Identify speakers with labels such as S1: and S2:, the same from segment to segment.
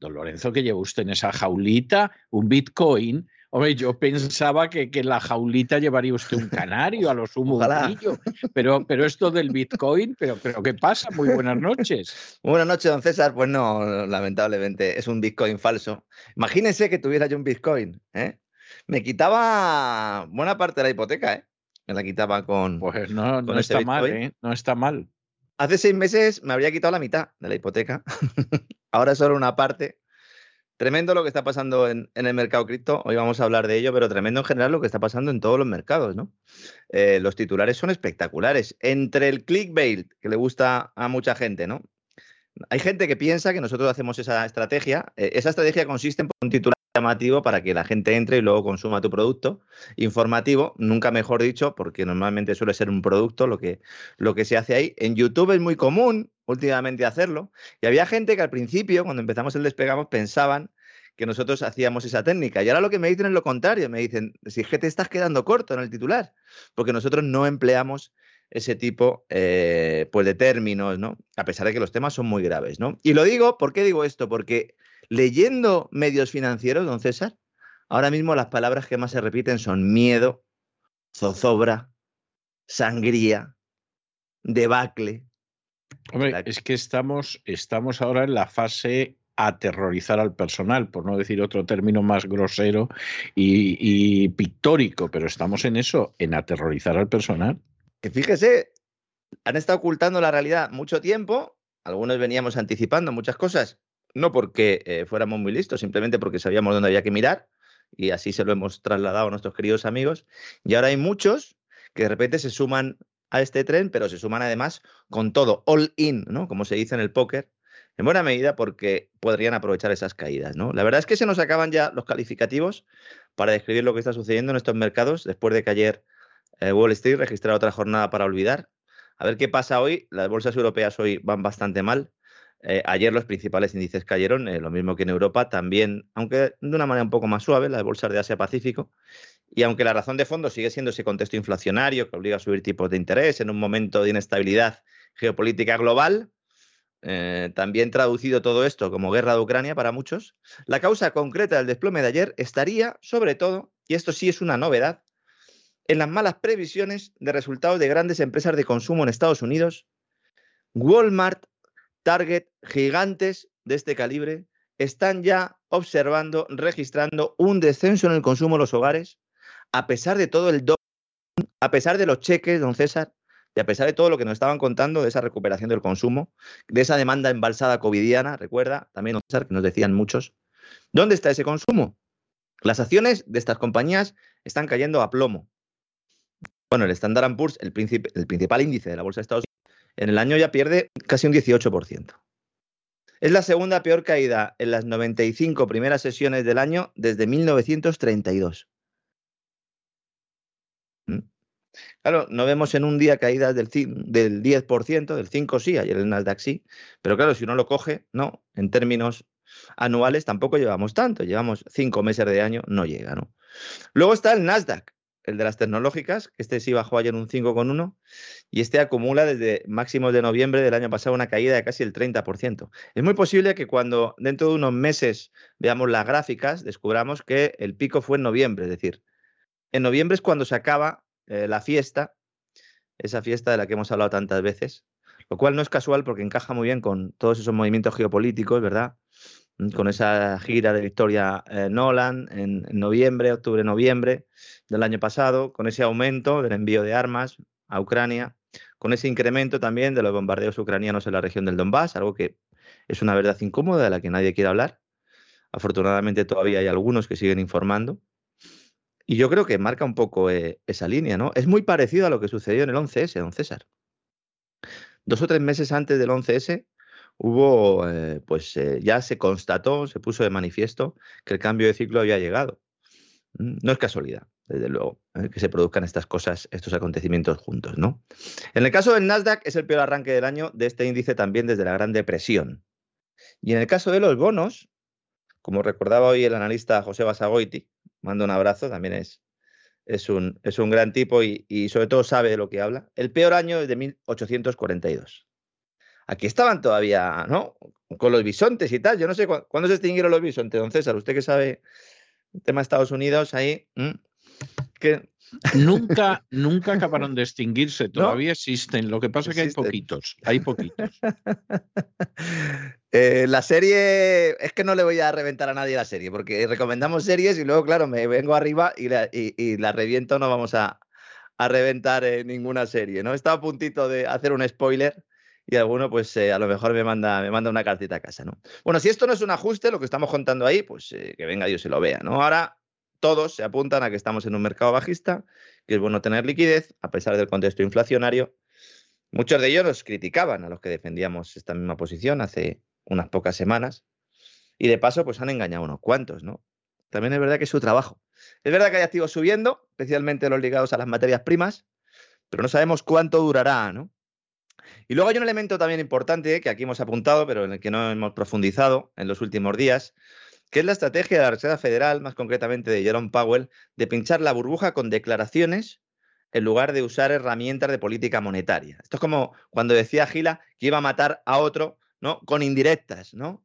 S1: Don Lorenzo, que lleva usted en esa jaulita un Bitcoin. Hombre, yo pensaba que, en la jaulita llevaría usted un canario, a lo sumo un pero, pero esto del Bitcoin, pero, pero ¿qué pasa? Muy buenas noches.
S2: Buenas noches, don César. Pues no, lamentablemente, es un Bitcoin falso. Imagínense que tuviera yo un Bitcoin, ¿eh? Me quitaba buena parte de la hipoteca, ¿eh? Me la quitaba con.
S1: Pues no, no está mal, ¿eh? No está mal.
S2: Hace seis meses me habría quitado la mitad de la hipoteca. Ahora solo una parte. Tremendo lo que está pasando en, el mercado cripto. Hoy vamos a hablar de ello, pero tremendo en general lo que está pasando en todos los mercados, ¿no? Eh, los titulares son espectaculares. Entre el clickbait, que le gusta a mucha gente, ¿no? Hay gente que piensa que nosotros hacemos esa estrategia. Eh, esa estrategia consiste en un titular llamativo para que la gente entre y luego consuma tu producto. Informativo, nunca mejor dicho, porque normalmente suele ser un producto lo que, lo que se hace ahí. En YouTube es muy común últimamente hacerlo. Y había gente que al principio, cuando empezamos el despegamos, pensaban que nosotros hacíamos esa técnica. Y ahora lo que me dicen es lo contrario. Me dicen, si es que te estás quedando corto en el titular, porque nosotros no empleamos ese tipo eh, pues de términos, ¿no? A pesar de que los temas son muy graves, ¿no? Y lo digo, ¿por qué digo esto? Porque leyendo medios financieros, don César, ahora mismo las palabras que más se repiten son miedo, zozobra, sangría, debacle.
S1: Hombre, es que estamos, estamos ahora en la fase aterrorizar al personal, por no decir otro término más grosero y, pictórico, pero estamos en eso, en aterrorizar al personal.
S2: Que fíjese, han estado ocultando la realidad mucho tiempo, algunos veníamos anticipando muchas cosas, no porque eh, fuéramos muy listos, simplemente porque sabíamos dónde había que mirar y así se lo hemos trasladado a nuestros queridos amigos. Y ahora hay muchos que de repente se suman a este tren, pero se suman además con todo, all in, ¿no? Como se dice en el póker, en buena medida porque podrían aprovechar esas caídas. ¿no? La verdad es que se nos acaban ya los calificativos para describir lo que está sucediendo en estos mercados después de que ayer eh, Wall Street registrara otra jornada para olvidar. A ver qué pasa hoy. Las bolsas europeas hoy van bastante mal. Eh, ayer los principales índices cayeron, eh, lo mismo que en Europa, también, aunque de una manera un poco más suave, las bolsas de Asia-Pacífico. Y aunque la razón de fondo sigue siendo ese contexto inflacionario que obliga a subir tipos de interés en un momento de inestabilidad geopolítica global, eh, también traducido todo esto como guerra de Ucrania para muchos, la causa concreta del desplome de ayer estaría, sobre todo, y esto sí es una novedad, en las malas previsiones de resultados de grandes empresas de consumo en Estados Unidos. Walmart, Target, gigantes de este calibre, están ya observando, registrando un descenso en el consumo de los hogares, a pesar de todo el a pesar de los cheques, don César, y a pesar de todo lo que nos estaban contando de esa recuperación del consumo, de esa demanda embalsada covidiana, recuerda, también que nos decían muchos, ¿dónde está ese consumo? Las acciones de estas compañías están cayendo a plomo. Bueno, el Standard Poor's, el, el principal índice de la bolsa de Estados en el año ya pierde casi un 18%. Es la segunda peor caída en las 95 primeras sesiones del año desde 1932. Claro, no vemos en un día caídas del, del 10%, del 5 sí, ayer el Nasdaq sí, pero claro, si uno lo coge, no, en términos anuales tampoco llevamos tanto, llevamos cinco meses de año, no llega, ¿no? Luego está el Nasdaq, el de las tecnológicas, este sí bajó ayer un 5,1 y este acumula desde máximos de noviembre del año pasado una caída de casi el 30%. Es muy posible que cuando dentro de unos meses veamos las gráficas, descubramos que el pico fue en noviembre, es decir, en noviembre es cuando se acaba eh, la fiesta, esa fiesta de la que hemos hablado tantas veces, lo cual no es casual porque encaja muy bien con todos esos movimientos geopolíticos, ¿verdad? Con esa gira de Victoria eh, Nolan en, noviembre, octubre, noviembre del año pasado, con ese aumento del envío de armas a Ucrania, con ese incremento también de los bombardeos ucranianos en la región del Donbass, algo que es una verdad incómoda de la que nadie quiere hablar. Afortunadamente todavía hay algunos que siguen informando. Y yo creo que marca un poco eh, esa línea, ¿no? Es muy parecido a lo que sucedió en el 11S, don César. Dos o tres meses antes del 11S hubo, eh, pues eh, ya se constató, se puso de manifiesto que el cambio de ciclo había llegado. Mm, no es casualidad, desde luego, que se produzcan estas cosas, estos acontecimientos juntos, ¿no? En el caso del Nasdaq es el peor arranque del año de este índice también desde la Gran Depresión. Y en el caso de los bonos, como recordaba hoy el analista José Basagoiti, mando un abrazo, también es, es, un, es un gran tipo y, sobre todo sabe de lo que habla. El peor año es de 1842. Aquí estaban todavía, ¿no? Con los bisontes y tal. Yo no sé cuándo se extinguieron los bisontes, don César. Usted que sabe el tema de Estados Unidos, ahí. que
S1: Nunca, nunca acabaron de extinguirse, todavía existen. Lo que pasa es que hay poquitos, hay poquitos.
S2: Eh, la serie, es que no le voy a reventar a nadie la serie, porque recomendamos series y luego, claro, me vengo arriba y la, reviento, no vamos a, reventar ninguna serie, ¿no? Estaba a puntito de hacer un spoiler y alguno, pues eh, a lo mejor me manda, me manda una cartita a casa, ¿no? Bueno, si esto no es un ajuste, lo que estamos contando ahí, pues eh, que venga Dios y lo vea, ¿no? Ahora todos se apuntan a que estamos en un mercado bajista, que es bueno tener liquidez, a pesar del contexto inflacionario. Muchos de ellos nos criticaban a los que defendíamos esta misma posición hace unas pocas semanas. Y de paso, pues han engañado unos cuantos, ¿no? También es verdad que es su trabajo. Es verdad que hay activos subiendo, especialmente los ligados a las materias primas, pero no sabemos cuánto durará, ¿no? Y luego hay un elemento también importante que aquí hemos apuntado, pero en el que no hemos profundizado en los últimos días, que es la estrategia de la Reserva Federal, más concretamente de Jerome Powell, de pinchar la burbuja con declaraciones en lugar de usar herramientas de política monetaria. Esto es como cuando decía Gila que iba a matar a otro, ¿no? Con indirectas, ¿no?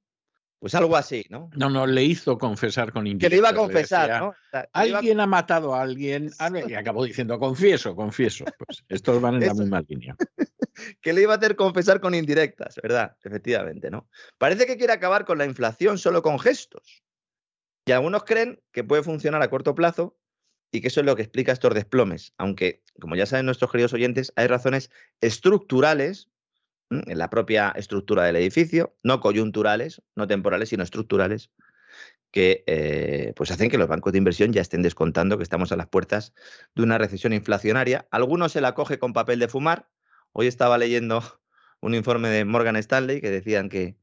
S2: Pues algo así, ¿no?
S1: No, no, le hizo confesar con indirectas.
S2: Que le iba a confesar, ¿no?
S1: alguien ha matado a alguien y acabó diciendo, confieso, confieso. Pues estos van en la misma línea.
S2: que le iba a hacer confesar con indirectas, ¿verdad? Efectivamente, ¿no? Parece que quiere acabar con la inflación solo con gestos. Y algunos creen que puede funcionar a corto plazo y que eso es lo que explica estos desplomes. Aunque, como ya saben nuestros queridos oyentes, hay razones estructurales en la propia estructura del edificio, no coyunturales, no temporales, sino estructurales, que eh, pues hacen que los bancos de inversión ya estén descontando que estamos a las puertas de una recesión inflacionaria. Algunos se la coge con papel de fumar. Hoy estaba leyendo un informe de Morgan Stanley que decían que,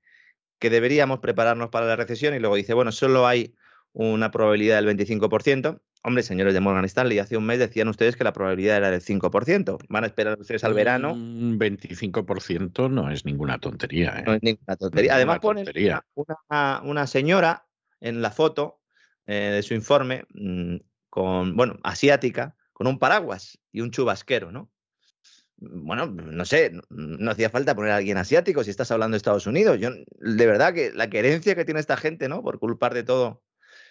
S2: que deberíamos prepararnos para la recesión y luego dice, bueno, solo hay una probabilidad del 25%. Hombre, señores de Morgan Stanley, hace un mes decían ustedes que la probabilidad era del 5%. ¿Van a esperar ustedes al verano?
S1: Un 25% no es ninguna tontería. ¿eh?
S2: No es ninguna tontería. Además, ponen una, señora en la foto eh, de su informe, mm, con, bueno, asiática, con un paraguas y un chubasquero, ¿no? Bueno, no sé, no hacía falta poner a alguien asiático si estás hablando de Estados Unidos. Yo, de verdad que la querencia que tiene esta gente, ¿no? Por culpar de todo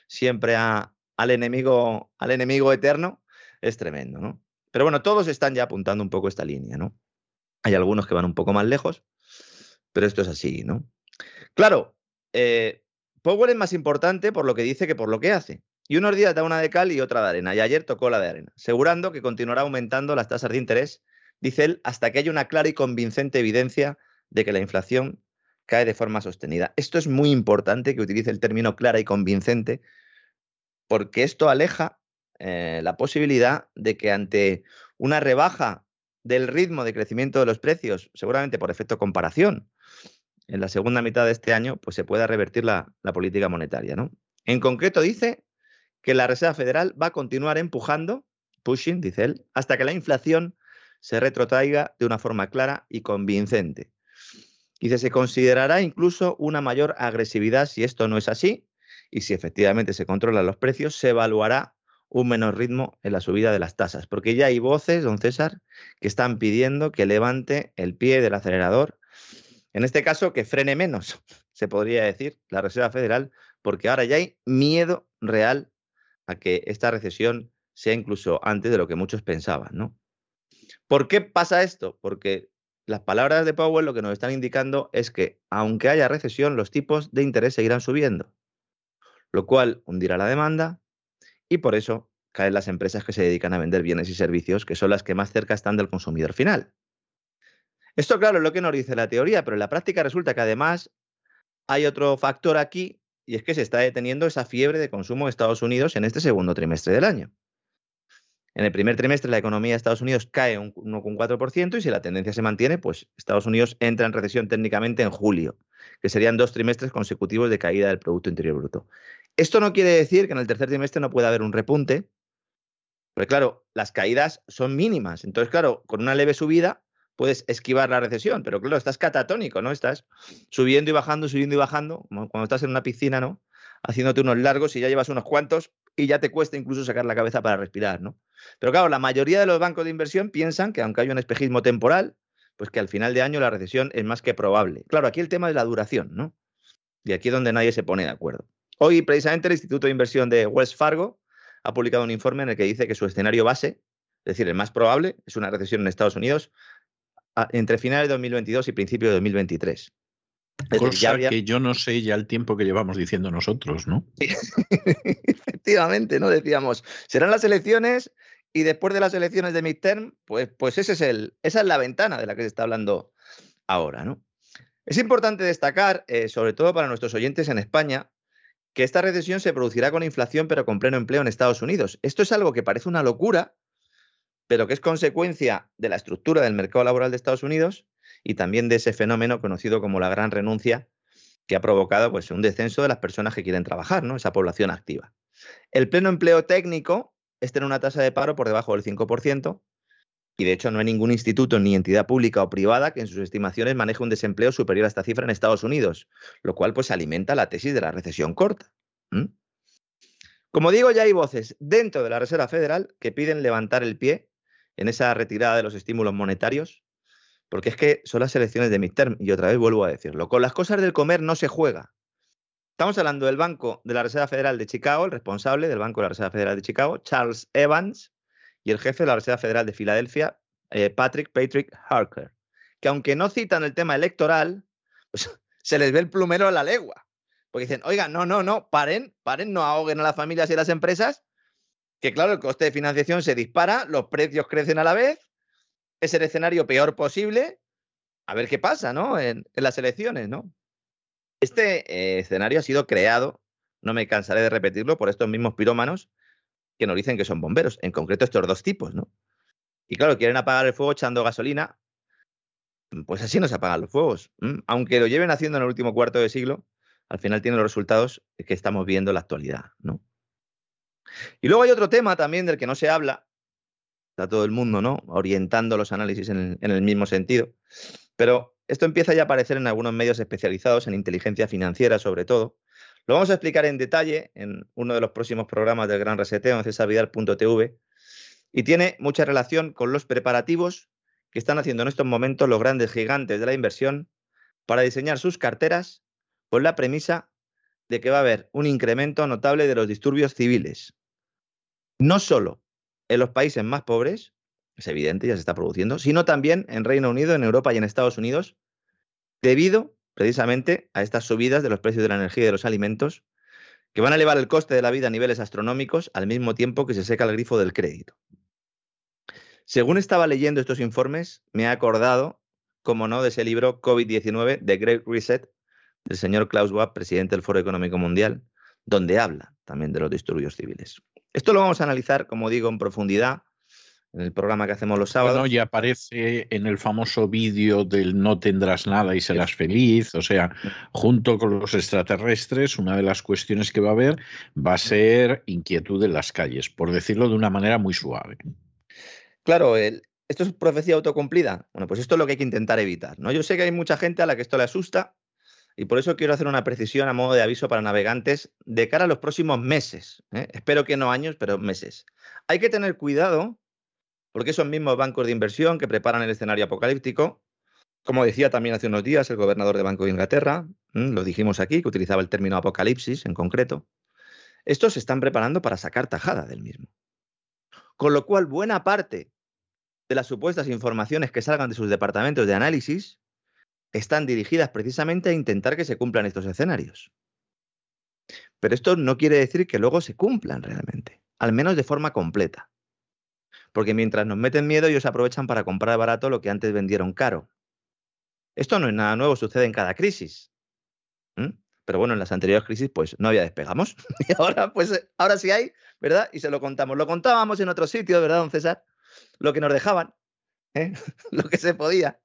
S2: siempre a, al, enemigo, al enemigo eterno, es tremendo, ¿no? Pero bueno, todos están ya apuntando un poco esta línea, ¿no? Hay algunos que van un poco más lejos, pero esto es así, ¿no? Claro, eh, Powell es más importante por lo que dice que por lo que hace. Y unos días da una de cal y otra de arena. Y ayer tocó la de arena, asegurando que continuará aumentando las tasas de interés, dice él, hasta que haya una clara y convincente evidencia de que la inflación cae de forma sostenida. Esto es muy importante que utilice el término clara y convincente, porque esto aleja eh, la posibilidad de que ante una rebaja del ritmo de crecimiento de los precios, seguramente por efecto comparación, en la segunda mitad de este año, pues se pueda revertir la, la política monetaria. ¿no? En concreto dice que la Reserva Federal va a continuar empujando, pushing, dice él, hasta que la inflación se retrotraiga de una forma clara y convincente. Dice, se considerará incluso una mayor agresividad si esto no es así y si efectivamente se controlan los precios, se evaluará un menor ritmo en la subida de las tasas. Porque ya hay voces, don César, que están pidiendo que levante el pie del acelerador. En este caso, que frene menos, se podría decir, la Reserva Federal, porque ahora ya hay miedo real a que esta recesión sea incluso antes de lo que muchos pensaban, ¿no? ¿Por qué pasa esto? Porque las palabras de Powell lo que nos están indicando es que, aunque haya recesión, los tipos de interés seguirán subiendo, lo cual hundirá la demanda y por eso caen las empresas que se dedican a vender bienes y servicios, que son las que más cerca están del consumidor final. Esto, claro, es lo que nos dice la teoría, pero en la práctica resulta que además hay otro factor aquí, y es que se está deteniendo esa fiebre de consumo de Estados Unidos en este segundo trimestre del año. En el primer trimestre la economía de Estados Unidos cae un 1,4% y si la tendencia se mantiene, pues Estados Unidos entra en recesión técnicamente en julio, que serían dos trimestres consecutivos de caída del Producto Interior Bruto. Esto no quiere decir que en el tercer trimestre no pueda haber un repunte, porque claro, las caídas son mínimas. Entonces, claro, con una leve subida puedes esquivar la recesión, pero claro, estás catatónico, ¿no? Estás subiendo y bajando, subiendo y bajando, como cuando estás en una piscina, ¿no? Haciéndote unos largos y ya llevas unos cuantos y ya te cuesta incluso sacar la cabeza para respirar, ¿no? Pero claro, la mayoría de los bancos de inversión piensan que aunque haya un espejismo temporal, pues que al final de año la recesión es más que probable. Claro, aquí el tema es la duración, ¿no? Y aquí es donde nadie se pone de acuerdo. Hoy, precisamente, el Instituto de Inversión de Wells Fargo ha publicado un informe en el que dice que su escenario base, es decir, el más probable, es una recesión en Estados Unidos entre finales de 2022 y principios de 2023.
S1: Cosa que yo no sé ya el tiempo que llevamos diciendo nosotros, ¿no?
S2: Efectivamente, ¿no? Decíamos, serán las elecciones y después de las elecciones de midterm, pues, pues ese es el, esa es la ventana de la que se está hablando ahora, ¿no? Es importante destacar, eh, sobre todo para nuestros oyentes en España, que esta recesión se producirá con inflación pero con pleno empleo en Estados Unidos. Esto es algo que parece una locura, pero que es consecuencia de la estructura del mercado laboral de Estados Unidos y también de ese fenómeno conocido como la gran renuncia que ha provocado pues, un descenso de las personas que quieren trabajar, ¿no? esa población activa. El pleno empleo técnico es tener una tasa de paro por debajo del 5%, y de hecho no hay ningún instituto ni entidad pública o privada que en sus estimaciones maneje un desempleo superior a esta cifra en Estados Unidos, lo cual pues alimenta la tesis de la recesión corta. Como digo, ya hay voces dentro de la Reserva Federal que piden levantar el pie en esa retirada de los estímulos monetarios, porque es que son las elecciones de midterm, y otra vez vuelvo a decirlo, con las cosas del comer no se juega. Estamos hablando del Banco de la Reserva Federal de Chicago, el responsable del Banco de la Reserva Federal de Chicago, Charles Evans, y el jefe de la Reserva Federal de Filadelfia, eh, Patrick Patrick Harker, que aunque no citan el tema electoral, pues se les ve el plumero a la legua. Porque dicen, oiga, no, no, no, paren, paren, no ahoguen a las familias y a las empresas, que claro, el coste de financiación se dispara, los precios crecen a la vez, es el escenario peor posible, a ver qué pasa, ¿no? En, las elecciones, ¿no? Este eh, escenario ha sido creado, no me cansaré de repetirlo, por estos mismos pirómanos que nos dicen que son bomberos, en concreto estos dos tipos, ¿no? Y claro, quieren apagar el fuego echando gasolina, pues así no se apagan los fuegos. Aunque lo lleven haciendo en el último cuarto de siglo, al final tienen los resultados que estamos viendo en la actualidad, ¿no? Y luego hay otro tema también del que no se habla, está todo el mundo, ¿no? Orientando los análisis en el, mismo sentido, pero esto empieza ya a aparecer en algunos medios especializados en inteligencia financiera, sobre todo. Lo vamos a explicar en detalle en uno de los próximos programas del Gran Reseteo en cesarvidal.tv y tiene mucha relación con los preparativos que están haciendo en estos momentos los grandes gigantes de la inversión para diseñar sus carteras con la premisa de que va a haber un incremento notable de los disturbios civiles. No solo en los países más pobres, es evidente, ya se está produciendo, sino también en Reino Unido, en Europa y en Estados Unidos, debido precisamente a estas subidas de los precios de la energía y de los alimentos, que van a elevar el coste de la vida a niveles astronómicos al mismo tiempo que se seca el grifo del crédito. Según estaba leyendo estos informes, me he acordado, como no, de ese libro COVID-19, The Great Reset, del señor Klaus Schwab, presidente del Foro Económico Mundial, donde habla también de los disturbios civiles. Esto lo vamos a analizar, como digo, en profundidad en el programa que hacemos los sábados.
S1: Bueno, y aparece en el famoso vídeo del no tendrás nada y serás feliz. O sea, junto con los extraterrestres, una de las cuestiones que va a haber va a ser inquietud en las calles, por decirlo de una manera muy suave.
S2: Claro, ¿esto es profecía autocumplida? Bueno, pues esto es lo que hay que intentar evitar. ¿no? Yo sé que hay mucha gente a la que esto le asusta y por eso quiero hacer una precisión a modo de aviso para navegantes de cara a los próximos meses. ¿eh? Espero que no años, pero meses. Hay que tener cuidado porque esos mismos bancos de inversión que preparan el escenario apocalíptico, como decía también hace unos días el gobernador de Banco de Inglaterra, lo dijimos aquí, que utilizaba el término apocalipsis en concreto, estos se están preparando para sacar tajada del mismo. Con lo cual, buena parte de las supuestas informaciones que salgan de sus departamentos de análisis están dirigidas precisamente a intentar que se cumplan estos escenarios. Pero esto no quiere decir que luego se cumplan realmente, al menos de forma completa. Porque mientras nos meten miedo, ellos aprovechan para comprar barato lo que antes vendieron caro. Esto no es nada nuevo, sucede en cada crisis. Pero bueno, en las anteriores crisis, pues no había despegamos. y ahora, pues, ahora sí hay, ¿verdad? Y se lo contamos. Lo contábamos en otro sitio, ¿verdad, don César? Lo que nos dejaban, ¿eh? lo que se podía.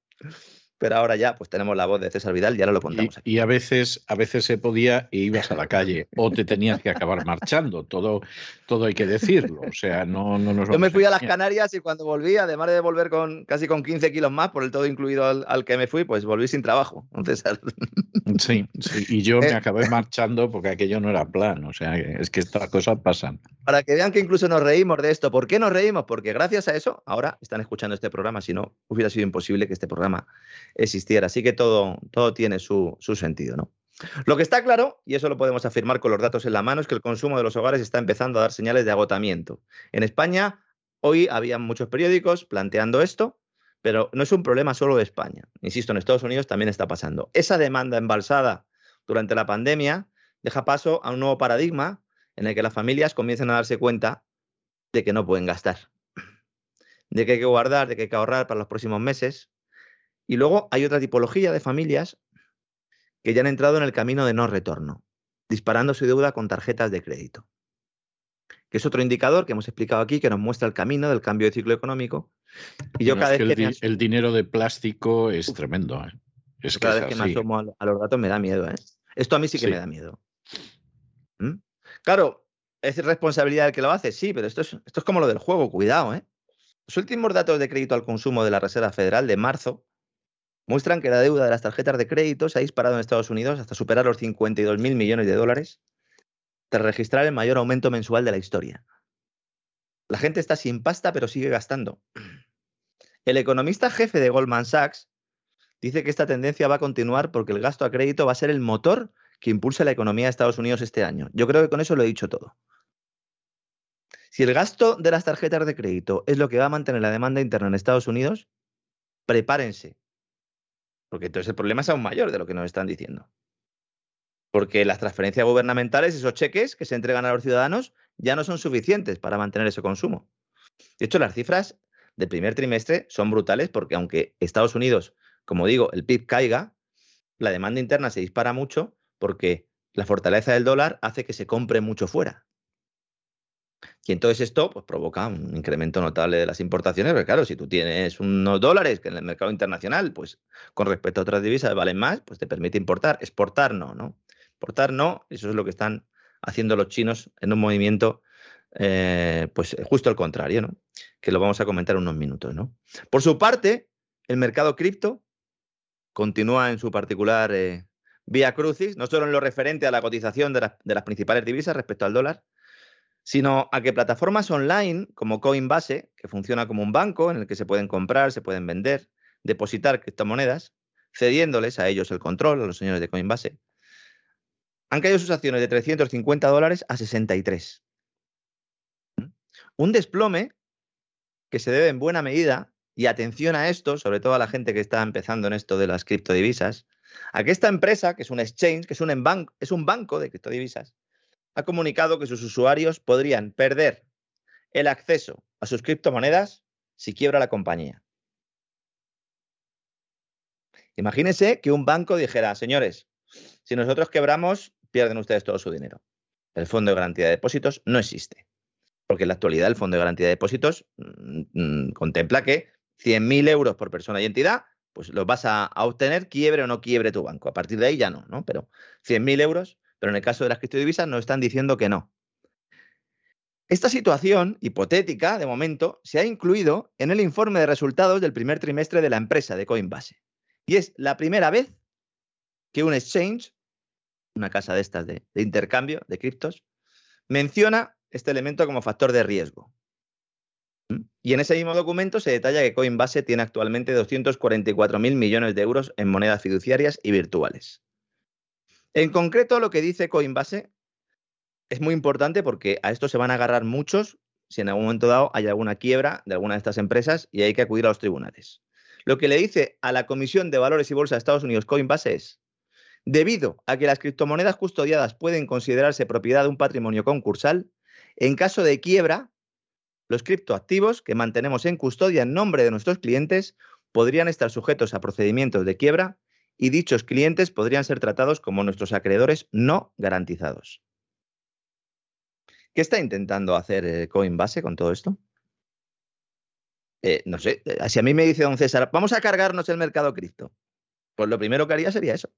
S2: Pero ahora ya, pues tenemos la voz de César Vidal y ahora lo contamos.
S1: Y, a veces, a veces se podía e ibas a la calle o te tenías que acabar marchando. Todo, todo hay que decirlo. O sea, no, no nos
S2: Yo me fui a las Canarias y cuando volví, además de volver con casi con 15 kilos más, por el todo incluido al, que me fui, pues volví sin trabajo. César.
S1: Sí, sí, y yo me eh. acabé marchando porque aquello no era plan. O sea, es que estas cosas pasan.
S2: Para que vean que incluso nos reímos de esto. ¿Por qué nos reímos? Porque gracias a eso, ahora están escuchando este programa. Si no, hubiera sido imposible que este programa existiera. Así que todo, todo tiene su, sentido, ¿no? Lo que está claro, y eso lo podemos afirmar con los datos en la mano, es que el consumo de los hogares está empezando a dar señales de agotamiento. En España, hoy había muchos periódicos planteando esto, pero no es un problema solo de España. Insisto, en Estados Unidos también está pasando. Esa demanda embalsada durante la pandemia deja paso a un nuevo paradigma en el que las familias comiencen a darse cuenta de que no pueden gastar, de que hay que guardar, de que hay que ahorrar para los próximos meses, y luego hay otra tipología de familias que ya han entrado en el camino de no retorno, disparando su deuda con tarjetas de crédito. Que es otro indicador que hemos explicado aquí que nos muestra el camino del cambio de ciclo económico.
S1: Y yo cada vez que, el, dinero de plástico es tremendo. ¿eh?
S2: Es cada vez que me asomo a, los datos me da miedo. ¿eh? Esto a mí sí que me da miedo. ¿Mm? Claro, es responsabilidad del que lo hace, sí, pero esto es, esto es como lo del juego, cuidado. ¿eh? Los últimos datos de crédito al consumo de la Reserva Federal de marzo muestran que la deuda de las tarjetas de crédito se ha disparado en Estados Unidos hasta superar los 52 mil millones de dólares, tras registrar el mayor aumento mensual de la historia. La gente está sin pasta, pero sigue gastando. El economista jefe de Goldman Sachs dice que esta tendencia va a continuar porque el gasto a crédito va a ser el motor que impulse la economía de Estados Unidos este año. Yo creo que con eso lo he dicho todo. Si el gasto de las tarjetas de crédito es lo que va a mantener la demanda interna en Estados Unidos, prepárense. Porque entonces el problema es aún mayor de lo que nos están diciendo. Porque las transferencias gubernamentales, esos cheques que se entregan a los ciudadanos, ya no son suficientes para mantener ese consumo. De hecho, las cifras del primer trimestre son brutales porque aunque Estados Unidos, como digo, el PIB caiga, la demanda interna se dispara mucho porque la fortaleza del dólar hace que se compre mucho fuera. Y entonces esto pues, provoca un incremento notable de las importaciones, porque claro, si tú tienes unos dólares que en el mercado internacional, pues con respecto a otras divisas valen más, pues te permite importar. Exportar no, ¿no? Exportar no, eso es lo que están haciendo los chinos en un movimiento, eh, pues justo al contrario, ¿no? Que lo vamos a comentar en unos minutos, ¿no? Por su parte, el mercado cripto continúa en su particular eh, vía crucis, no solo en lo referente a la cotización de las principales divisas respecto al dólar, sino a que plataformas online como Coinbase, que funciona como un banco en el que se pueden comprar, se pueden vender, depositar criptomonedas, cediéndoles a ellos el control, a los señores de Coinbase, han caído sus acciones de 350 dólares a 63. ¿Mm? Un desplome que se debe en buena medida, y atención a esto, sobre todo a la gente que está empezando en esto de las criptodivisas, a que esta empresa, que es un exchange, que es un, es un banco de criptodivisas, ha comunicado que sus usuarios podrían perder el acceso a sus criptomonedas si quiebra la compañía. Imagínense que un banco dijera, señores, si nosotros quebramos, pierden ustedes todo su dinero. El Fondo de Garantía de Depósitos no existe. Porque en la actualidad el Fondo de Garantía de Depósitos mm, mm, contempla que 100.000 euros por persona y entidad, pues los vas a, obtener quiebre o no quiebre tu banco. A partir de ahí ya no, ¿no? Pero 100.000 euros, pero en el caso de las criptodivisas nos están diciendo que no. Esta situación hipotética, de momento, se ha incluido en el informe de resultados del primer trimestre de la empresa de Coinbase. Y es la primera vez que un exchange una casa de estas de, intercambio de criptos, menciona este elemento como factor de riesgo. ¿Mm? Y en ese mismo documento se detalla que Coinbase tiene actualmente 244.000 millones de euros en monedas fiduciarias y virtuales. En concreto, lo que dice Coinbase es muy importante porque a esto se van a agarrar muchos si en algún momento dado hay alguna quiebra de alguna de estas empresas y hay que acudir a los tribunales. Lo que le dice a la Comisión de Valores y Bolsa de Estados Unidos Coinbase es, Debido a que las criptomonedas custodiadas pueden considerarse propiedad de un patrimonio concursal, en caso de quiebra, los criptoactivos que mantenemos en custodia en nombre de nuestros clientes podrían estar sujetos a procedimientos de quiebra y dichos clientes podrían ser tratados como nuestros acreedores no garantizados. ¿Qué está intentando hacer eh, Coinbase con todo esto? Eh, no sé, eh, si a mí me dice don César, vamos a cargarnos el mercado cripto, pues lo primero que haría sería eso.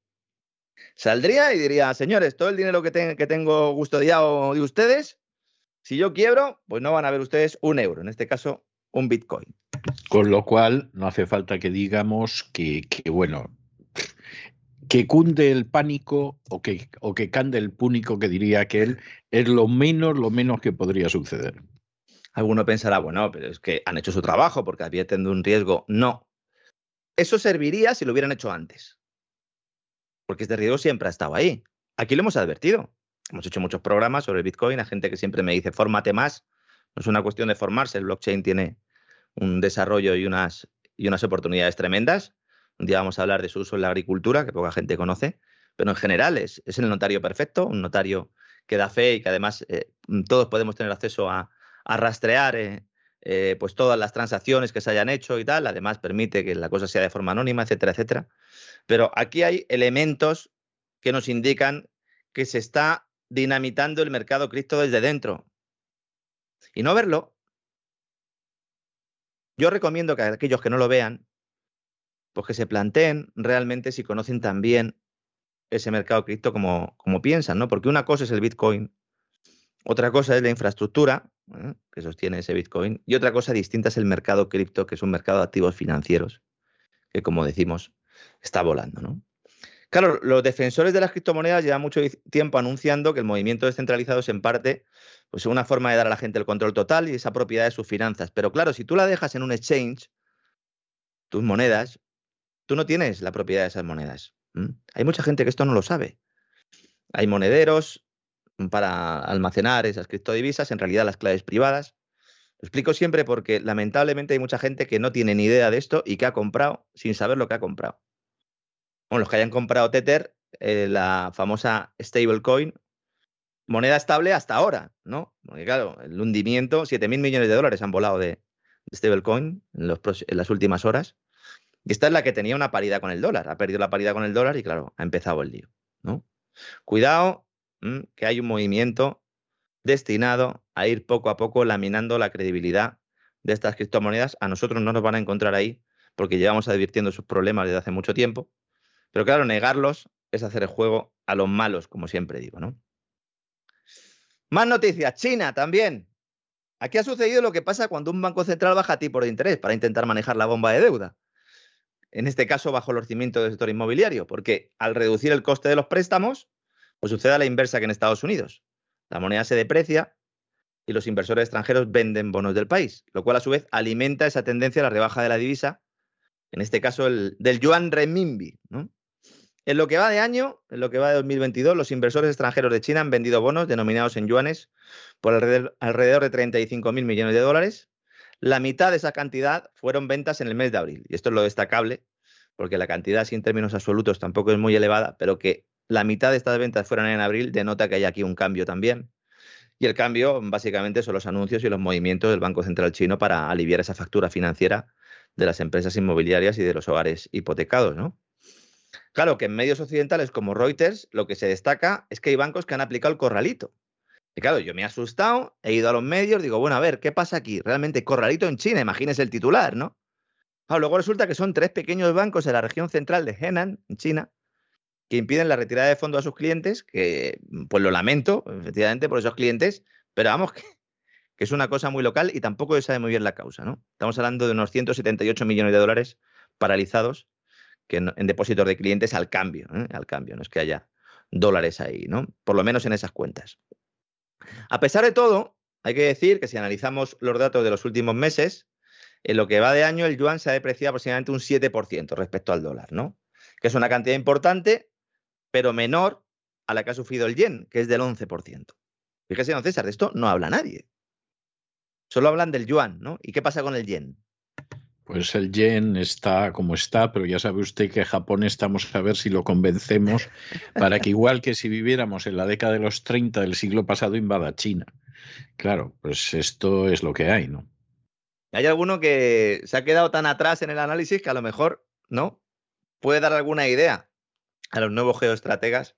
S2: Saldría y diría, señores, todo el dinero que, que tengo custodiado de ustedes, si yo quiebro, pues no van a ver ustedes un euro, en este caso un Bitcoin.
S1: Con lo cual, no hace falta que digamos que, bueno, que cunde el pánico o que, o que cande el púnico que diría que él es lo menos, lo menos que podría suceder.
S2: Alguno pensará, bueno, pero es que han hecho su trabajo porque advierten de un riesgo. No. Eso serviría si lo hubieran hecho antes porque este riesgo siempre ha estado ahí. Aquí lo hemos advertido. Hemos hecho muchos programas sobre Bitcoin, a gente que siempre me dice, fórmate más. No es una cuestión de formarse, el blockchain tiene un desarrollo y unas, y unas oportunidades tremendas. Un día vamos a hablar de su uso en la agricultura, que poca gente conoce, pero en general es, es el notario perfecto, un notario que da fe y que además eh, todos podemos tener acceso a, rastrear eh, eh, pues todas las transacciones que se hayan hecho y tal. Además permite que la cosa sea de forma anónima, etcétera, etcétera. Pero aquí hay elementos que nos indican que se está dinamitando el mercado cripto desde dentro. Y no verlo, yo recomiendo que aquellos que no lo vean, pues que se planteen realmente si conocen también ese mercado cripto como, como piensan, ¿no? Porque una cosa es el Bitcoin, otra cosa es la infraestructura ¿eh? que sostiene ese Bitcoin, y otra cosa distinta es el mercado cripto, que es un mercado de activos financieros, que como decimos, está volando, ¿no? Claro, los defensores de las criptomonedas llevan mucho tiempo anunciando que el movimiento descentralizado es en parte pues, una forma de dar a la gente el control total y esa propiedad de sus finanzas. Pero claro, si tú la dejas en un exchange, tus monedas, tú no tienes la propiedad de esas monedas. Hay mucha gente que esto no lo sabe. Hay monederos para almacenar esas criptodivisas, en realidad las claves privadas. Lo explico siempre porque lamentablemente hay mucha gente que no tiene ni idea de esto y que ha comprado sin saber lo que ha comprado. Bueno, los que hayan comprado Tether, eh, la famosa stablecoin, moneda estable hasta ahora, ¿no? Porque claro, el hundimiento, 7.000 millones de dólares han volado de, stablecoin en, en las últimas horas. Esta es la que tenía una paridad con el dólar. Ha perdido la paridad con el dólar y claro, ha empezado el lío, ¿no? Cuidado, que hay un movimiento destinado a ir poco a poco laminando la credibilidad de estas criptomonedas. A nosotros no nos van a encontrar ahí porque llevamos advirtiendo sus problemas desde hace mucho tiempo. Pero claro, negarlos es hacer el juego a los malos, como siempre digo, ¿no? Más noticias. China también. Aquí ha sucedido lo que pasa cuando un banco central baja tipos de interés para intentar manejar la bomba de deuda. En este caso, bajo el cimientos del sector inmobiliario, porque al reducir el coste de los préstamos, pues sucede a la inversa que en Estados Unidos. La moneda se deprecia y los inversores extranjeros venden bonos del país, lo cual a su vez alimenta esa tendencia a la rebaja de la divisa, en este caso el, del yuan renminbi. En lo que va de año, en lo que va de 2022, los inversores extranjeros de China han vendido bonos denominados en yuanes por alrededor, alrededor de 35 mil millones de dólares. La mitad de esa cantidad fueron ventas en el mes de abril. Y esto es lo destacable, porque la cantidad, así en términos absolutos, tampoco es muy elevada, pero que la mitad de estas ventas fueran en abril, denota que hay aquí un cambio también. Y el cambio básicamente son los anuncios y los movimientos del Banco Central chino para aliviar esa factura financiera de las empresas inmobiliarias y de los hogares hipotecados, ¿no? Claro que en medios occidentales como Reuters lo que se destaca es que hay bancos que han aplicado el corralito. Y claro, yo me he asustado, he ido a los medios, digo, bueno, a ver, ¿qué pasa aquí? Realmente corralito en China, imagínese el titular, ¿no? luego resulta que son tres pequeños bancos en la región central de Henan, en China, que impiden la retirada de fondos a sus clientes, que pues lo lamento, efectivamente, por esos clientes, pero vamos, que, es una cosa muy local y tampoco se sabe muy bien la causa, ¿no? Estamos hablando de unos 178 millones de dólares paralizados que en, depósitos de clientes al cambio, ¿eh? al cambio, no es que haya dólares ahí, ¿no? Por lo menos en esas cuentas. A pesar de todo, hay que decir que si analizamos los datos de los últimos meses, en lo que va de año el yuan se ha depreciado aproximadamente un 7% respecto al dólar, ¿no? Que es una cantidad importante, pero menor a la que ha sufrido el yen, que es del 11%. Fíjese, don César, de esto no habla nadie. Solo hablan del yuan, ¿no? ¿Y qué pasa con el yen?
S1: Pues el yen está como está, pero ya sabe usted que Japón estamos a ver si lo convencemos para que igual que si viviéramos en la década de los 30 del siglo pasado invada China. Claro, pues esto es lo que hay, ¿no?
S2: Hay alguno que se ha quedado tan atrás en el análisis que a lo mejor, ¿no? Puede dar alguna idea a los nuevos geoestrategas.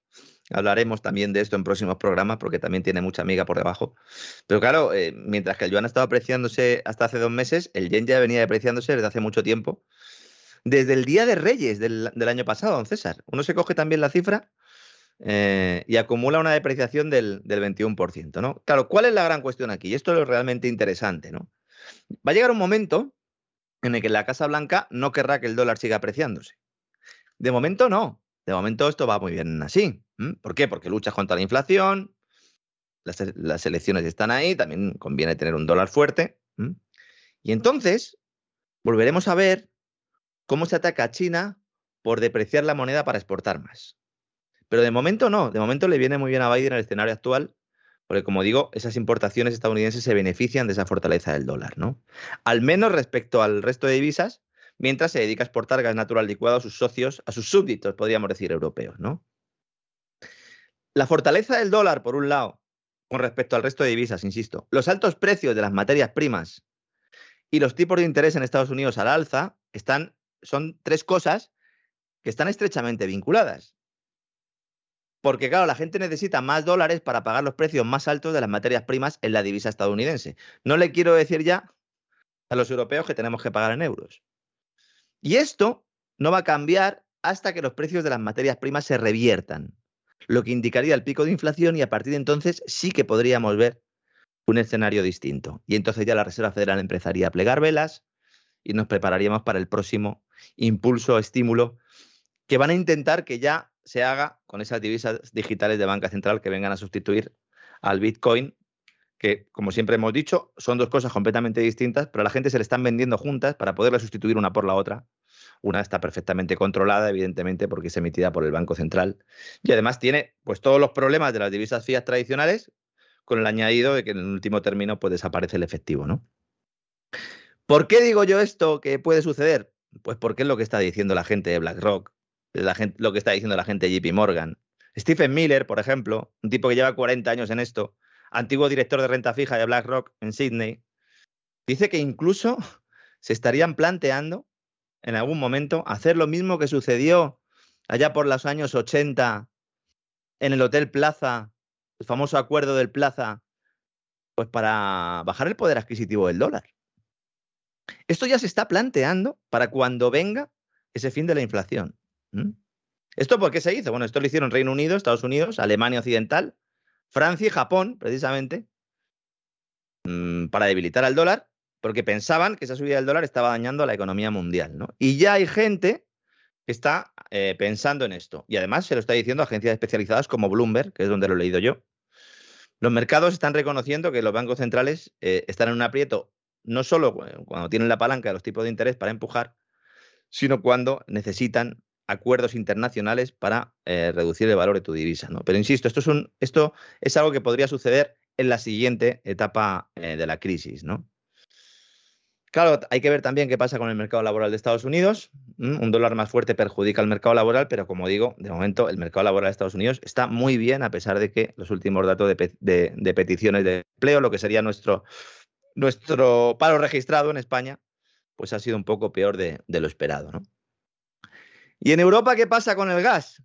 S2: Hablaremos también de esto en próximos programas porque también tiene mucha amiga por debajo. Pero claro, eh, mientras que el yuan ha estado apreciándose hasta hace dos meses, el yen ya venía depreciándose desde hace mucho tiempo. Desde el Día de Reyes del, año pasado, don César. Uno se coge también la cifra eh, y acumula una depreciación del, del 21%. ¿no? Claro, ¿cuál es la gran cuestión aquí? Y esto es lo realmente interesante. ¿no? Va a llegar un momento en el que la Casa Blanca no querrá que el dólar siga apreciándose. De momento no. De momento esto va muy bien así. ¿Por qué? Porque luchas contra la inflación, las, elecciones están ahí, también conviene tener un dólar fuerte. Y entonces volveremos a ver cómo se ataca a China por depreciar la moneda para exportar más. Pero de momento no, de momento le viene muy bien a Biden el escenario actual, porque como digo, esas importaciones estadounidenses se benefician de esa fortaleza del dólar, ¿no? Al menos respecto al resto de divisas, mientras se dedica a exportar gas natural licuado a sus socios, a sus súbditos, podríamos decir, europeos, ¿no? La fortaleza del dólar, por un lado, con respecto al resto de divisas, insisto, los altos precios de las materias primas y los tipos de interés en Estados Unidos al alza están, son tres cosas que están estrechamente vinculadas. Porque, claro, la gente necesita más dólares para pagar los precios más altos de las materias primas en la divisa estadounidense. No le quiero decir ya a los europeos que tenemos que pagar en euros. Y esto no va a cambiar hasta que los precios de las materias primas se reviertan lo que indicaría el pico de inflación y a partir de entonces sí que podríamos ver un escenario distinto. Y entonces ya la Reserva Federal empezaría a plegar velas y nos prepararíamos para el próximo impulso o estímulo que van a intentar que ya se haga con esas divisas digitales de banca central que vengan a sustituir al Bitcoin, que como siempre hemos dicho, son dos cosas completamente distintas, pero a la gente se le están vendiendo juntas para poderla sustituir una por la otra Una está perfectamente controlada, evidentemente, porque es emitida por el Banco Central. Y además tiene pues, todos los problemas de las divisas fiat tradicionales, con el añadido de que en el último término pues, desaparece el efectivo. ¿no? ¿Por qué digo yo esto que puede suceder? Pues porque es lo que está diciendo la gente de BlackRock, lo que está diciendo la gente de JP Morgan. Stephen Miller, por ejemplo, un tipo que lleva 40 años en esto, antiguo director de renta fija de BlackRock en Sydney, dice que incluso se estarían planteando en algún momento hacer lo mismo que sucedió allá por los años 80 en el Hotel Plaza, el famoso acuerdo del Plaza, pues para bajar el poder adquisitivo del dólar. Esto ya se está planteando para cuando venga ese fin de la inflación. ¿Esto por qué se hizo? Bueno, esto lo hicieron Reino Unido, Estados Unidos, Alemania Occidental, Francia y Japón, precisamente, mm, para debilitar al dólar, porque pensaban que esa subida del dólar estaba dañando a la economía mundial. ¿no? Y ya hay gente que está eh, pensando en esto. Y además se lo está diciendo agencias especializadas como Bloomberg, que es donde lo he leído yo. Los mercados están reconociendo que los bancos centrales eh, están en un aprieto no solo cuando tienen la palanca de los tipos de interés para empujar, sino cuando necesitan acuerdos internacionales para eh, reducir el valor de tu divisa. ¿no? Pero insisto, esto es, un, esto es algo que podría suceder en la siguiente etapa eh, de la crisis. ¿no? Claro, hay que ver también qué pasa con el mercado laboral de Estados Unidos. Un dólar más fuerte perjudica al mercado laboral, pero como digo, de momento el mercado laboral de Estados Unidos está muy bien, a pesar de que los últimos datos de, peticiones de empleo, lo que sería nuestro, paro registrado en España, pues ha sido un poco peor de, de lo esperado. ¿no? ¿Y en Europa qué pasa con el gas?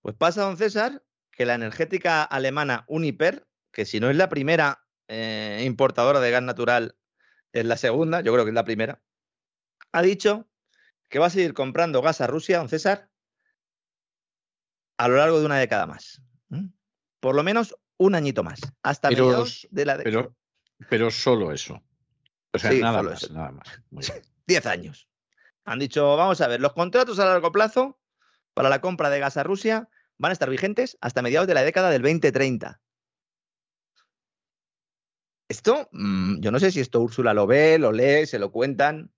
S2: Pues pasa, don César, que la energética alemana Uniper, que si no es la primera eh, importadora de gas natural, es la segunda, yo creo que es la primera, ha dicho que va a seguir comprando gas a Rusia, don César, a lo largo de una década más. Por lo menos un añito más, hasta
S1: pero,
S2: de la
S1: década. Pero, solo eso. O sea, nada, más, nada más.
S2: Diez años. Han dicho, vamos a ver, los contratos a largo plazo para la compra de gas a Rusia van a estar vigentes hasta mediados de la década del 2030. Esto, mm, yo no sé si esto Úrsula lo ve, lo lee, se lo cuentan.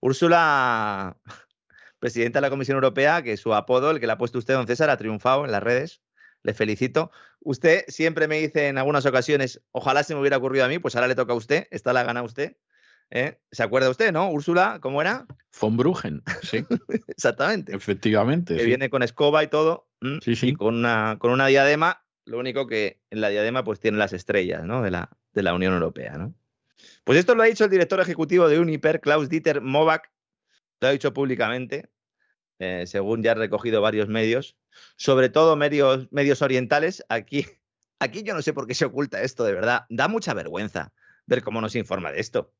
S2: Úrsula, presidenta de la Comisión Europea, que su apodo, el que le ha puesto usted, don César, ha triunfado en las redes. Le felicito. Usted siempre me dice en algunas ocasiones, ojalá se me hubiera ocurrido a mí, pues ahora le toca a usted, esta la gana usted. ¿Eh? ¿Se acuerda usted, no? Úrsula, ¿cómo era?
S1: Von Bruggen, sí.
S2: Exactamente.
S1: Efectivamente.
S2: Que viene con escoba y todo. Sí, sí. con una, con una diadema. Lo único que en la diadema pues tiene las estrellas, ¿no? De la, de la Unión Europea, ¿no? Pues esto lo ha dicho el director ejecutivo de Uniper, Klaus Dieter Movac. Lo ha dicho públicamente, eh, según ya ha recogido varios medios, sobre todo medios, medios orientales. Aquí, aquí yo no sé por qué se oculta esto, de verdad. Da mucha vergüenza ver cómo nos informa de esto.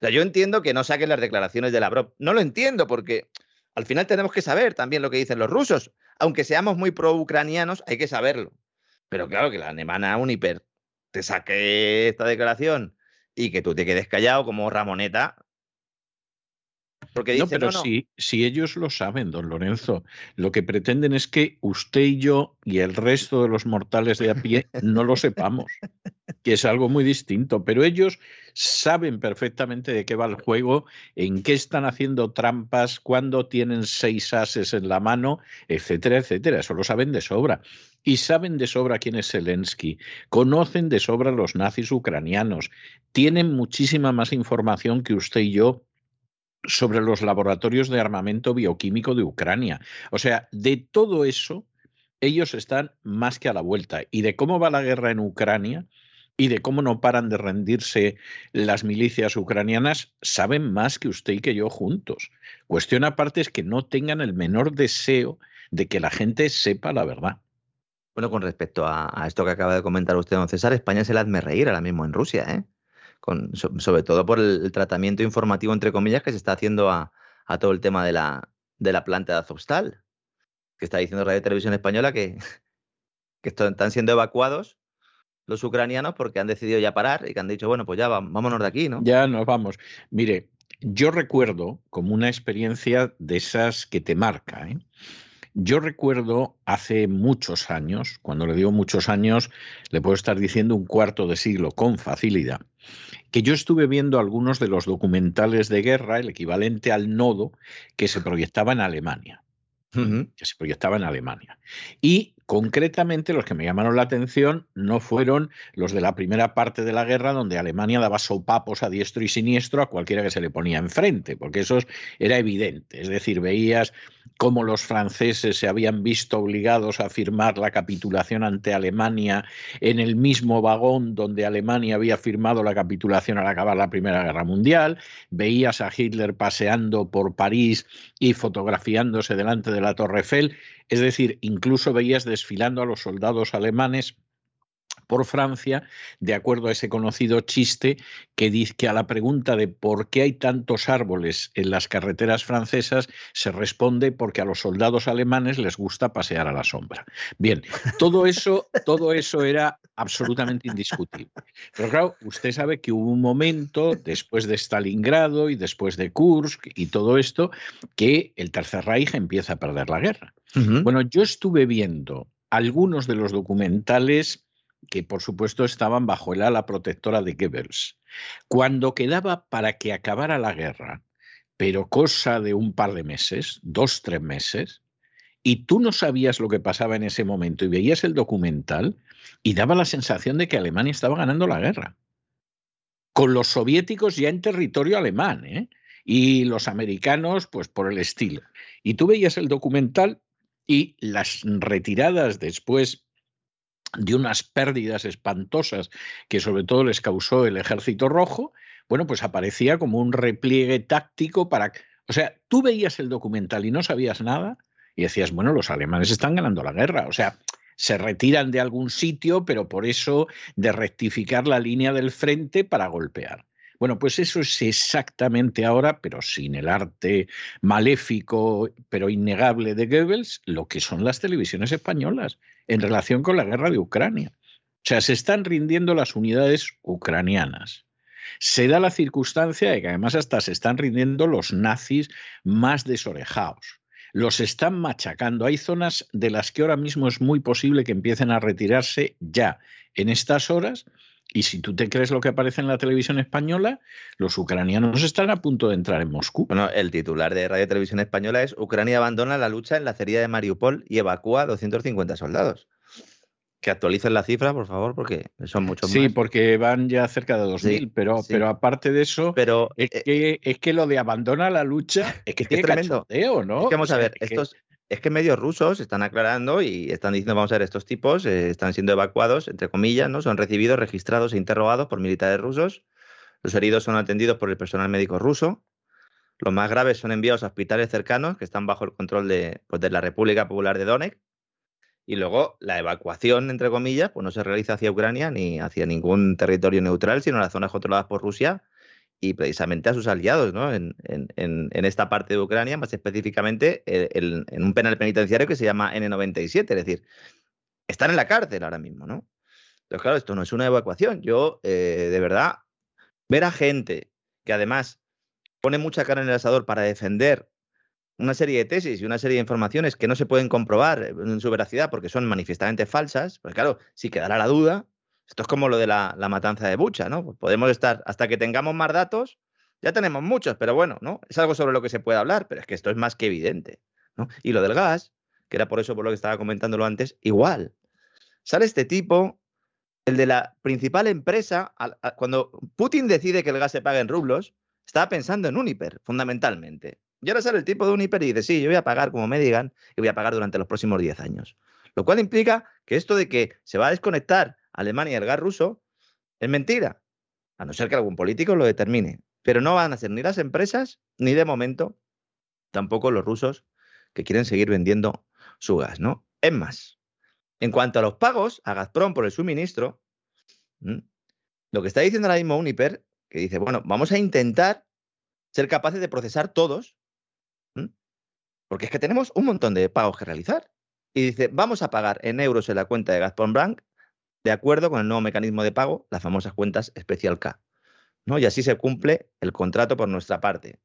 S2: O sea, yo entiendo que no saquen las declaraciones de Lavrov. No lo entiendo porque al final tenemos que saber también lo que dicen los rusos. Aunque seamos muy pro-ucranianos, hay que saberlo. Pero claro que la alemana Uniper te saque esta declaración y que tú te quedes callado como Ramoneta,
S1: no, pero Si, si ellos lo saben, don Lorenzo, lo que pretenden es que usted y yo y el resto de los mortales de a pie no lo sepamos, que es algo muy distinto, pero ellos saben perfectamente de qué va el juego, en qué están haciendo trampas, cuándo tienen seis ases en la mano, etcétera, etcétera. Eso lo saben de sobra. Y saben de sobra quién es Zelensky, conocen de sobra los nazis ucranianos, tienen muchísima más información que usted y yo sobre los laboratorios de armamento bioquímico de Ucrania. O sea, de todo eso, ellos están más que a la vuelta. Y de cómo va la guerra en Ucrania y de cómo no paran de rendirse las milicias ucranianas, saben más que usted y que yo juntos. Cuestión aparte es que no tengan el menor deseo de que la gente sepa la verdad.
S2: Bueno, con respecto a, esto que acaba de comentar usted, don César, España se la hazme reír ahora mismo en Rusia, ¿eh? Sobre todo por el, tratamiento informativo, entre comillas, que se está haciendo a, todo el tema de la, de la planta de Azovstal, que está diciendo Radio Televisión Española que, que están siendo evacuados los ucranianos porque han decidido ya parar y que han dicho, bueno, pues ya vámonos de aquí, ¿no?
S1: Ya nos vamos. Mire, yo recuerdo como una experiencia de esas que te marca, ¿eh? Yo recuerdo hace muchos años, cuando le digo muchos años, le puedo estar diciendo un cuarto de siglo con facilidad, que yo estuve viendo algunos de los documentales de guerra, el equivalente al nodo, que se proyectaba en Alemania. que se proyectaba en Alemania. Y Concretamente, los que me llamaron la atención no fueron los de la primera parte de la guerra, donde Alemania daba sopapos a diestro y siniestro a cualquiera que se le ponía enfrente, porque eso era evidente. Es decir, veías cómo los franceses se habían visto obligados a firmar la capitulación ante Alemania en el mismo vagón donde Alemania había firmado la capitulación al acabar la Primera Guerra Mundial. Veías a Hitler paseando por París y fotografiándose delante de la Torre Eiffel es decir, incluso veías desfilando a los soldados alemanes por Francia, de acuerdo a ese conocido chiste que dice que a la pregunta de por qué hay tantos árboles en las carreteras francesas se responde porque a los soldados alemanes les gusta pasear a la sombra. Bien, todo eso, todo eso era absolutamente indiscutible. Pero claro, usted sabe que hubo un momento después de Stalingrado y después de Kursk y todo esto que el Tercer Reich empieza a perder la guerra. Bueno, yo estuve viendo algunos de los documentales que por supuesto estaban bajo el ala protectora de Goebbels. Cuando quedaba para que acabara la guerra, pero cosa de un par de meses, dos, tres meses, y tú no sabías lo que pasaba en ese momento y veías el documental y daba la sensación de que Alemania estaba ganando la guerra. Con los soviéticos ya en territorio alemán, ¿eh? y los americanos, pues por el estilo. Y tú veías el documental y las retiradas después de unas pérdidas espantosas que sobre todo les causó el ejército rojo, bueno, pues aparecía como un repliegue táctico para... O sea, tú veías el documental y no sabías nada y decías, bueno, los alemanes están ganando la guerra, o sea, se retiran de algún sitio, pero por eso de rectificar la línea del frente para golpear. Bueno, pues eso es exactamente ahora, pero sin el arte maléfico, pero innegable de Goebbels, lo que son las televisiones españolas en relación con la guerra de Ucrania. O sea, se están rindiendo las unidades ucranianas. Se da la circunstancia de que además hasta se están rindiendo los nazis más desorejados. Los están machacando. Hay zonas de las que ahora mismo es muy posible que empiecen a retirarse ya en estas horas y si tú te crees lo que aparece en la televisión española, los ucranianos están a punto de entrar en Moscú.
S2: Bueno, el titular de Radio Televisión Española es Ucrania abandona la lucha en la acería de Mariupol y evacúa 250 soldados. Que actualicen la cifra, por favor, porque son muchos
S1: sí, más. Sí, porque van ya cerca de 2.000, pero, pero aparte de eso, pero, es, eh, que, es que lo de abandona la lucha es que tiene tremendo. ¿no?
S2: Es que vamos a ver, estos, es que medios rusos están aclarando y están diciendo, vamos a ver, estos tipos eh, están siendo evacuados, entre comillas, ¿no? Son recibidos, registrados e interrogados por militares rusos. Los heridos son atendidos por el personal médico ruso. Los más graves son enviados a hospitales cercanos que están bajo el control de, pues, de la República Popular de Donetsk. Y luego la evacuación, entre comillas, pues no se realiza hacia Ucrania ni hacia ningún territorio neutral, sino a las zonas controladas por Rusia y precisamente a sus aliados ¿no? en, esta parte de Ucrania, más específicamente en un penal penitenciario que se llama N97, es decir, están en la cárcel ahora mismo, ¿no? Pero claro, esto no es una evacuación. Yo, eh, de verdad, ver a gente que además pone mucha cara en el asador para defender una serie de tesis y una serie de informaciones que no se pueden comprobar en su veracidad porque son manifiestamente falsas, pues claro, si quedara la duda, esto es como lo de la, matanza de Bucha, ¿no? Pues podemos estar, hasta que tengamos más datos, ya tenemos muchos, pero bueno, ¿no? Es algo sobre lo que se puede hablar, pero es que esto es más que evidente, ¿no? Y lo del gas, que era por eso por lo que estaba comentándolo antes, igual. Sale este tipo, el de la principal empresa, cuando Putin decide que el gas se pague en rublos, estaba pensando en Uniper, fundamentalmente. Y ahora sale el tipo de Uniper y dice, sí, yo voy a pagar como me digan y voy a pagar durante los próximos 10 años. Lo cual implica que esto de que se va a desconectar Alemania y el gas ruso, es mentira, a no ser que algún político lo determine. Pero no van a ser ni las empresas, ni de momento tampoco los rusos que quieren seguir vendiendo su gas, ¿no? Es más, en cuanto a los pagos a Gazprom por el suministro, lo que está diciendo ahora mismo Uniper, que dice, bueno, vamos a intentar ser capaces de procesar todos, porque es que tenemos un montón de pagos que realizar. Y dice, vamos a pagar en euros en la cuenta de Gazprom Bank de acuerdo con el nuevo mecanismo de pago, las famosas cuentas especial K. ¿no? Y así se cumple el contrato por nuestra parte.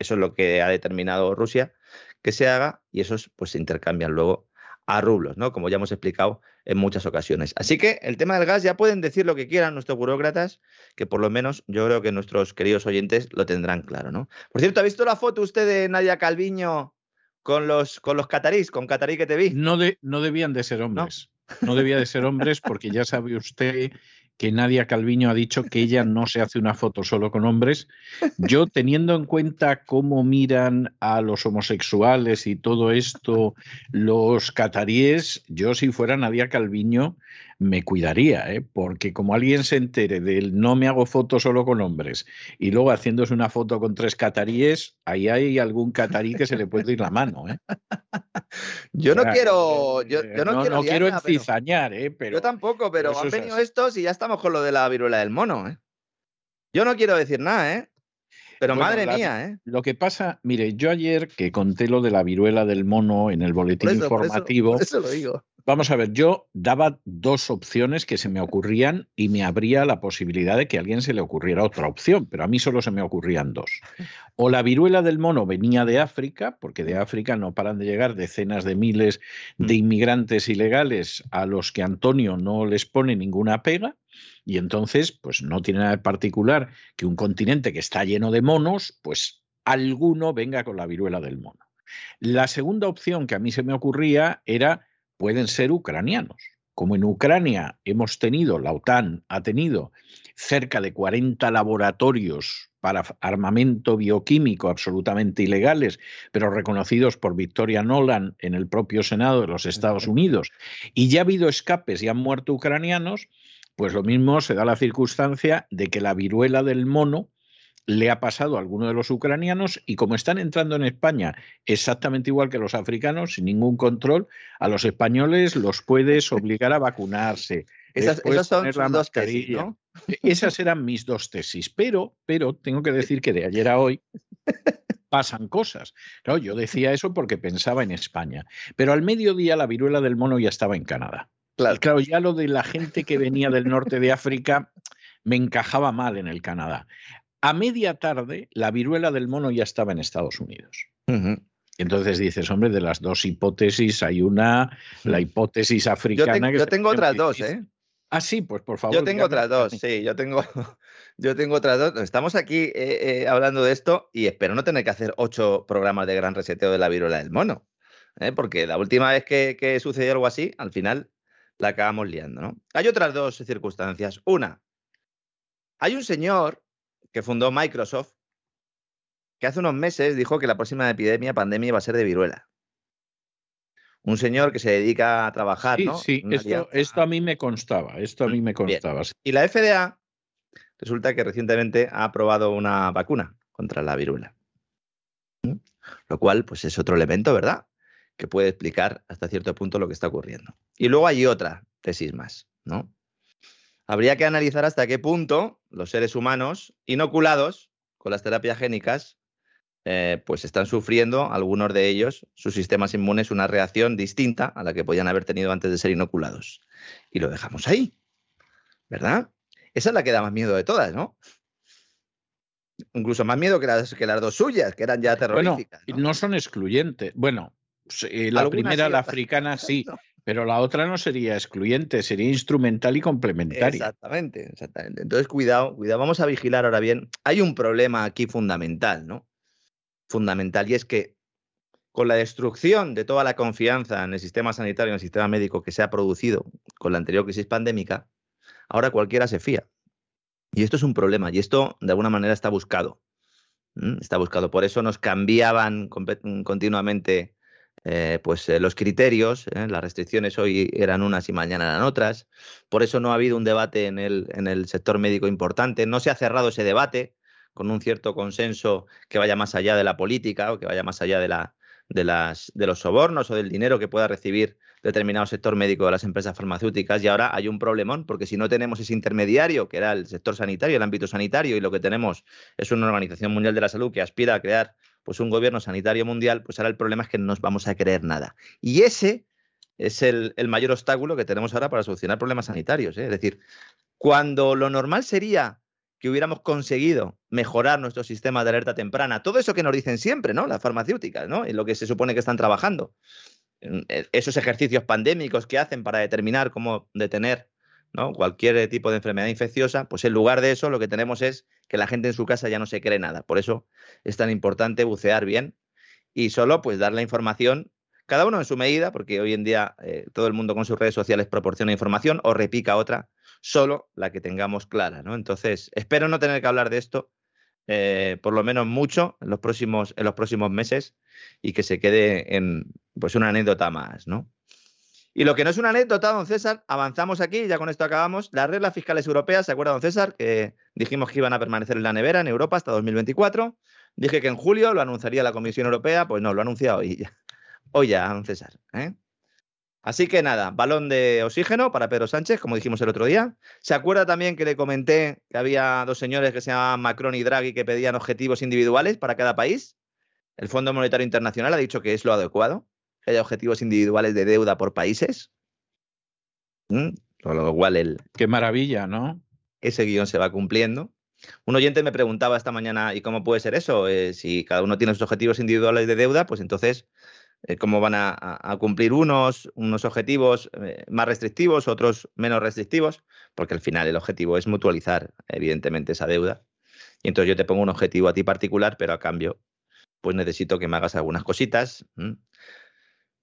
S2: Eso es lo que ha determinado Rusia que se haga y esos pues se intercambian luego a rublos, ¿no? Como ya hemos explicado en muchas ocasiones. Así que el tema del gas ya pueden decir lo que quieran nuestros burócratas, que por lo menos yo creo que nuestros queridos oyentes lo tendrán claro, ¿no? Por cierto, ¿ha visto la foto usted de Nadia Calviño con los, con los catarís, con catarí que te vi?
S1: No, de, no debían de ser hombres. ¿No? No debía de ser hombres porque ya sabe usted que Nadia Calviño ha dicho que ella no se hace una foto solo con hombres. Yo, teniendo en cuenta cómo miran a los homosexuales y todo esto los cataríes, yo si fuera Nadia Calviño me cuidaría, ¿eh? porque como alguien se entere del no me hago fotos solo con hombres y luego haciéndose una foto con tres cataríes, ahí hay algún catarí que se le puede ir la mano. ¿eh?
S2: Yo no quiero, yo,
S1: eh,
S2: no, quiero,
S1: no quiero encizañar, ¿eh? pero
S2: yo tampoco, pero han venido estos y ya estamos con lo de la viruela del mono. ¿eh? Yo no quiero decir nada, ¿eh? Pero bueno, madre
S1: la,
S2: mía, ¿eh?
S1: Lo que pasa, mire, yo ayer que conté lo de la viruela del mono en el boletín
S2: eso,
S1: informativo,
S2: por eso, por eso lo digo.
S1: Vamos a ver, yo daba dos opciones que se me ocurrían y me abría la posibilidad de que a alguien se le ocurriera otra opción, pero a mí solo se me ocurrían dos. O la viruela del mono venía de África, porque de África no paran de llegar decenas de miles de inmigrantes ilegales a los que Antonio no les pone ninguna pega, y entonces, pues no tiene nada de particular que un continente que está lleno de monos, pues alguno venga con la viruela del mono. La segunda opción que a mí se me ocurría era pueden ser ucranianos. Como en Ucrania hemos tenido, la OTAN ha tenido cerca de 40 laboratorios para armamento bioquímico absolutamente ilegales, pero reconocidos por Victoria Nolan en el propio Senado de los Estados Unidos, y ya ha habido escapes y han muerto ucranianos, pues lo mismo se da la circunstancia de que la viruela del mono le ha pasado a alguno de los ucranianos y como están entrando en España exactamente igual que los africanos, sin ningún control, a los españoles los puedes obligar a vacunarse.
S2: Esas, esas son sus dos tesis, ¿no?
S1: Esas eran mis dos tesis, pero, pero tengo que decir que de ayer a hoy pasan cosas. Claro, yo decía eso porque pensaba en España, pero al mediodía la viruela del mono ya estaba en Canadá.
S2: Claro.
S1: Y claro, ya lo de la gente que venía del norte de África me encajaba mal en el Canadá. A media tarde, la viruela del mono ya estaba en Estados Unidos.
S2: Uh -huh.
S1: Entonces dices, hombre, de las dos hipótesis hay una, la hipótesis africana.
S2: Yo, te,
S1: que
S2: yo tengo otras dos, ¿eh?
S1: Ah, sí, pues por favor.
S2: Yo tengo otras dos, sí, yo tengo, yo tengo otras dos. Estamos aquí eh, eh, hablando de esto y espero no tener que hacer ocho programas de gran reseteo de la viruela del mono. ¿eh? Porque la última vez que, que sucedió algo así, al final la acabamos liando, ¿no? Hay otras dos circunstancias. Una, hay un señor que fundó Microsoft, que hace unos meses dijo que la próxima epidemia, pandemia, va a ser de viruela. Un señor que se dedica a trabajar,
S1: sí,
S2: ¿no?
S1: Sí, esto, esto, a mí me constaba, esto a mí me constaba.
S2: Sí. Y la FDA resulta que recientemente ha aprobado una vacuna contra la viruela. Lo cual, pues es otro elemento, ¿verdad? Que puede explicar hasta cierto punto lo que está ocurriendo. Y luego hay otra tesis más, ¿no? Habría que analizar hasta qué punto los seres humanos inoculados con las terapias génicas, eh, pues están sufriendo, algunos de ellos, sus sistemas inmunes, una reacción distinta a la que podían haber tenido antes de ser inoculados. Y lo dejamos ahí, ¿verdad? Esa es la que da más miedo de todas, ¿no? Incluso más miedo que las, que las dos suyas, que eran ya terroríficas.
S1: Bueno, ¿no? no son excluyentes. Bueno, la primera, sí, la africana, sí. Pero la otra no sería excluyente, sería instrumental y complementaria.
S2: Exactamente, exactamente. Entonces, cuidado, cuidado. Vamos a vigilar ahora bien. Hay un problema aquí fundamental, ¿no? Fundamental, y es que con la destrucción de toda la confianza en el sistema sanitario, en el sistema médico que se ha producido con la anterior crisis pandémica, ahora cualquiera se fía. Y esto es un problema, y esto de alguna manera está buscado. Está buscado. Por eso nos cambiaban continuamente eh, pues eh, los criterios, eh, las restricciones hoy eran unas y mañana eran otras. Por eso no ha habido un debate en el, en el sector médico importante. No se ha cerrado ese debate con un cierto consenso que vaya más allá de la política o que vaya más allá de, la, de, las, de los sobornos o del dinero que pueda recibir determinado sector médico de las empresas farmacéuticas. Y ahora hay un problemón, porque si no tenemos ese intermediario, que era el sector sanitario, el ámbito sanitario, y lo que tenemos es una Organización Mundial de la Salud que aspira a crear pues un gobierno sanitario mundial, pues ahora el problema es que no nos vamos a creer nada. Y ese es el, mayor obstáculo que tenemos ahora para solucionar problemas sanitarios. ¿eh? Es decir, cuando lo normal sería que hubiéramos conseguido mejorar nuestro sistema de alerta temprana, todo eso que nos dicen siempre, ¿no? Las farmacéuticas, ¿no? En lo que se supone que están trabajando. eh, esos ejercicios pandémicos que hacen para determinar cómo detener ¿no? cualquier tipo de enfermedad infecciosa, pues en lugar de eso lo que tenemos es que la gente en su casa ya no se cree nada. Por eso es tan importante bucear bien y solo pues dar la información, cada uno en su medida, porque hoy en día eh, todo el mundo con sus redes sociales proporciona información o repica otra, solo la que tengamos clara. ¿no? Entonces, espero no tener que hablar de esto eh, por lo menos mucho en los próximos, en los próximos meses y que se quede en pues una anécdota más, ¿no? Y lo que no es una anécdota, don César, avanzamos aquí, ya con esto acabamos. Las reglas fiscales europeas, ¿se acuerda, don César? Que dijimos que iban a permanecer en la nevera en Europa hasta 2024. Dije que en julio lo anunciaría la Comisión Europea, pues no, lo ha anunciado hoy ya. Hoy ya, don César. ¿eh? Así que nada, balón de oxígeno para Pedro Sánchez, como dijimos el otro día. ¿Se acuerda también que le comenté que había dos señores que se llamaban Macron y Draghi que pedían objetivos individuales para cada país? El Fondo Monetario Internacional ha dicho que es lo adecuado, que haya objetivos individuales de deuda por países. ¿Mm? Con lo cual el...
S1: Qué maravilla, ¿no?
S2: Ese guion se va cumpliendo. Un oyente me preguntaba esta mañana, ¿y cómo puede ser eso? Eh, si cada uno tiene sus objetivos individuales de deuda, pues entonces eh, cómo van a, cumplir unos, unos objetivos eh, más restrictivos, otros menos restrictivos, porque al final el objetivo es mutualizar, evidentemente, esa deuda. Y entonces yo te pongo un objetivo a ti particular, pero a cambio, pues necesito que me hagas algunas cositas.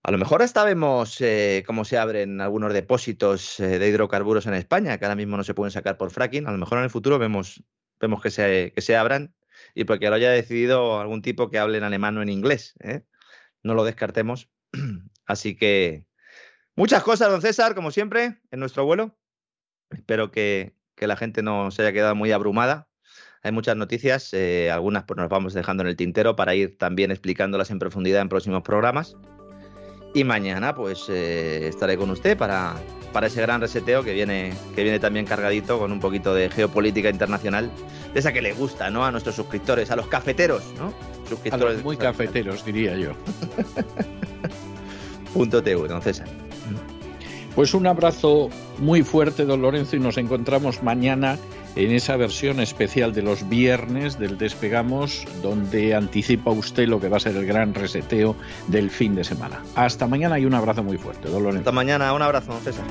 S2: A lo mejor hasta vemos eh, cómo se abren algunos depósitos de hidrocarburos en España, que ahora mismo no se pueden sacar por fracking. A lo mejor en el futuro vemos, vemos que, se, que se abran y porque lo haya decidido algún tipo que hable en alemán o en inglés. ¿eh? no lo descartemos. Así que muchas cosas, don César, como siempre, en nuestro vuelo. Espero que, la gente no se haya quedado muy abrumada. Hay muchas noticias, eh, algunas pues, nos vamos dejando en el tintero para ir también explicándolas en profundidad en próximos programas. Y mañana pues eh, estaré con usted para, para ese gran reseteo que viene, que viene también cargadito con un poquito de geopolítica internacional, de esa que le gusta ¿no? a nuestros suscriptores, a los cafeteros, ¿no?
S1: muy cafeteros, diría yo.
S2: Punto TV, don César.
S1: Pues un abrazo muy fuerte, don Lorenzo, y nos encontramos mañana en esa versión especial de los viernes del Despegamos, donde anticipa usted lo que va a ser el gran reseteo del fin de semana. Hasta mañana y un abrazo muy fuerte, don Lorenzo.
S2: Hasta mañana, un abrazo, don César.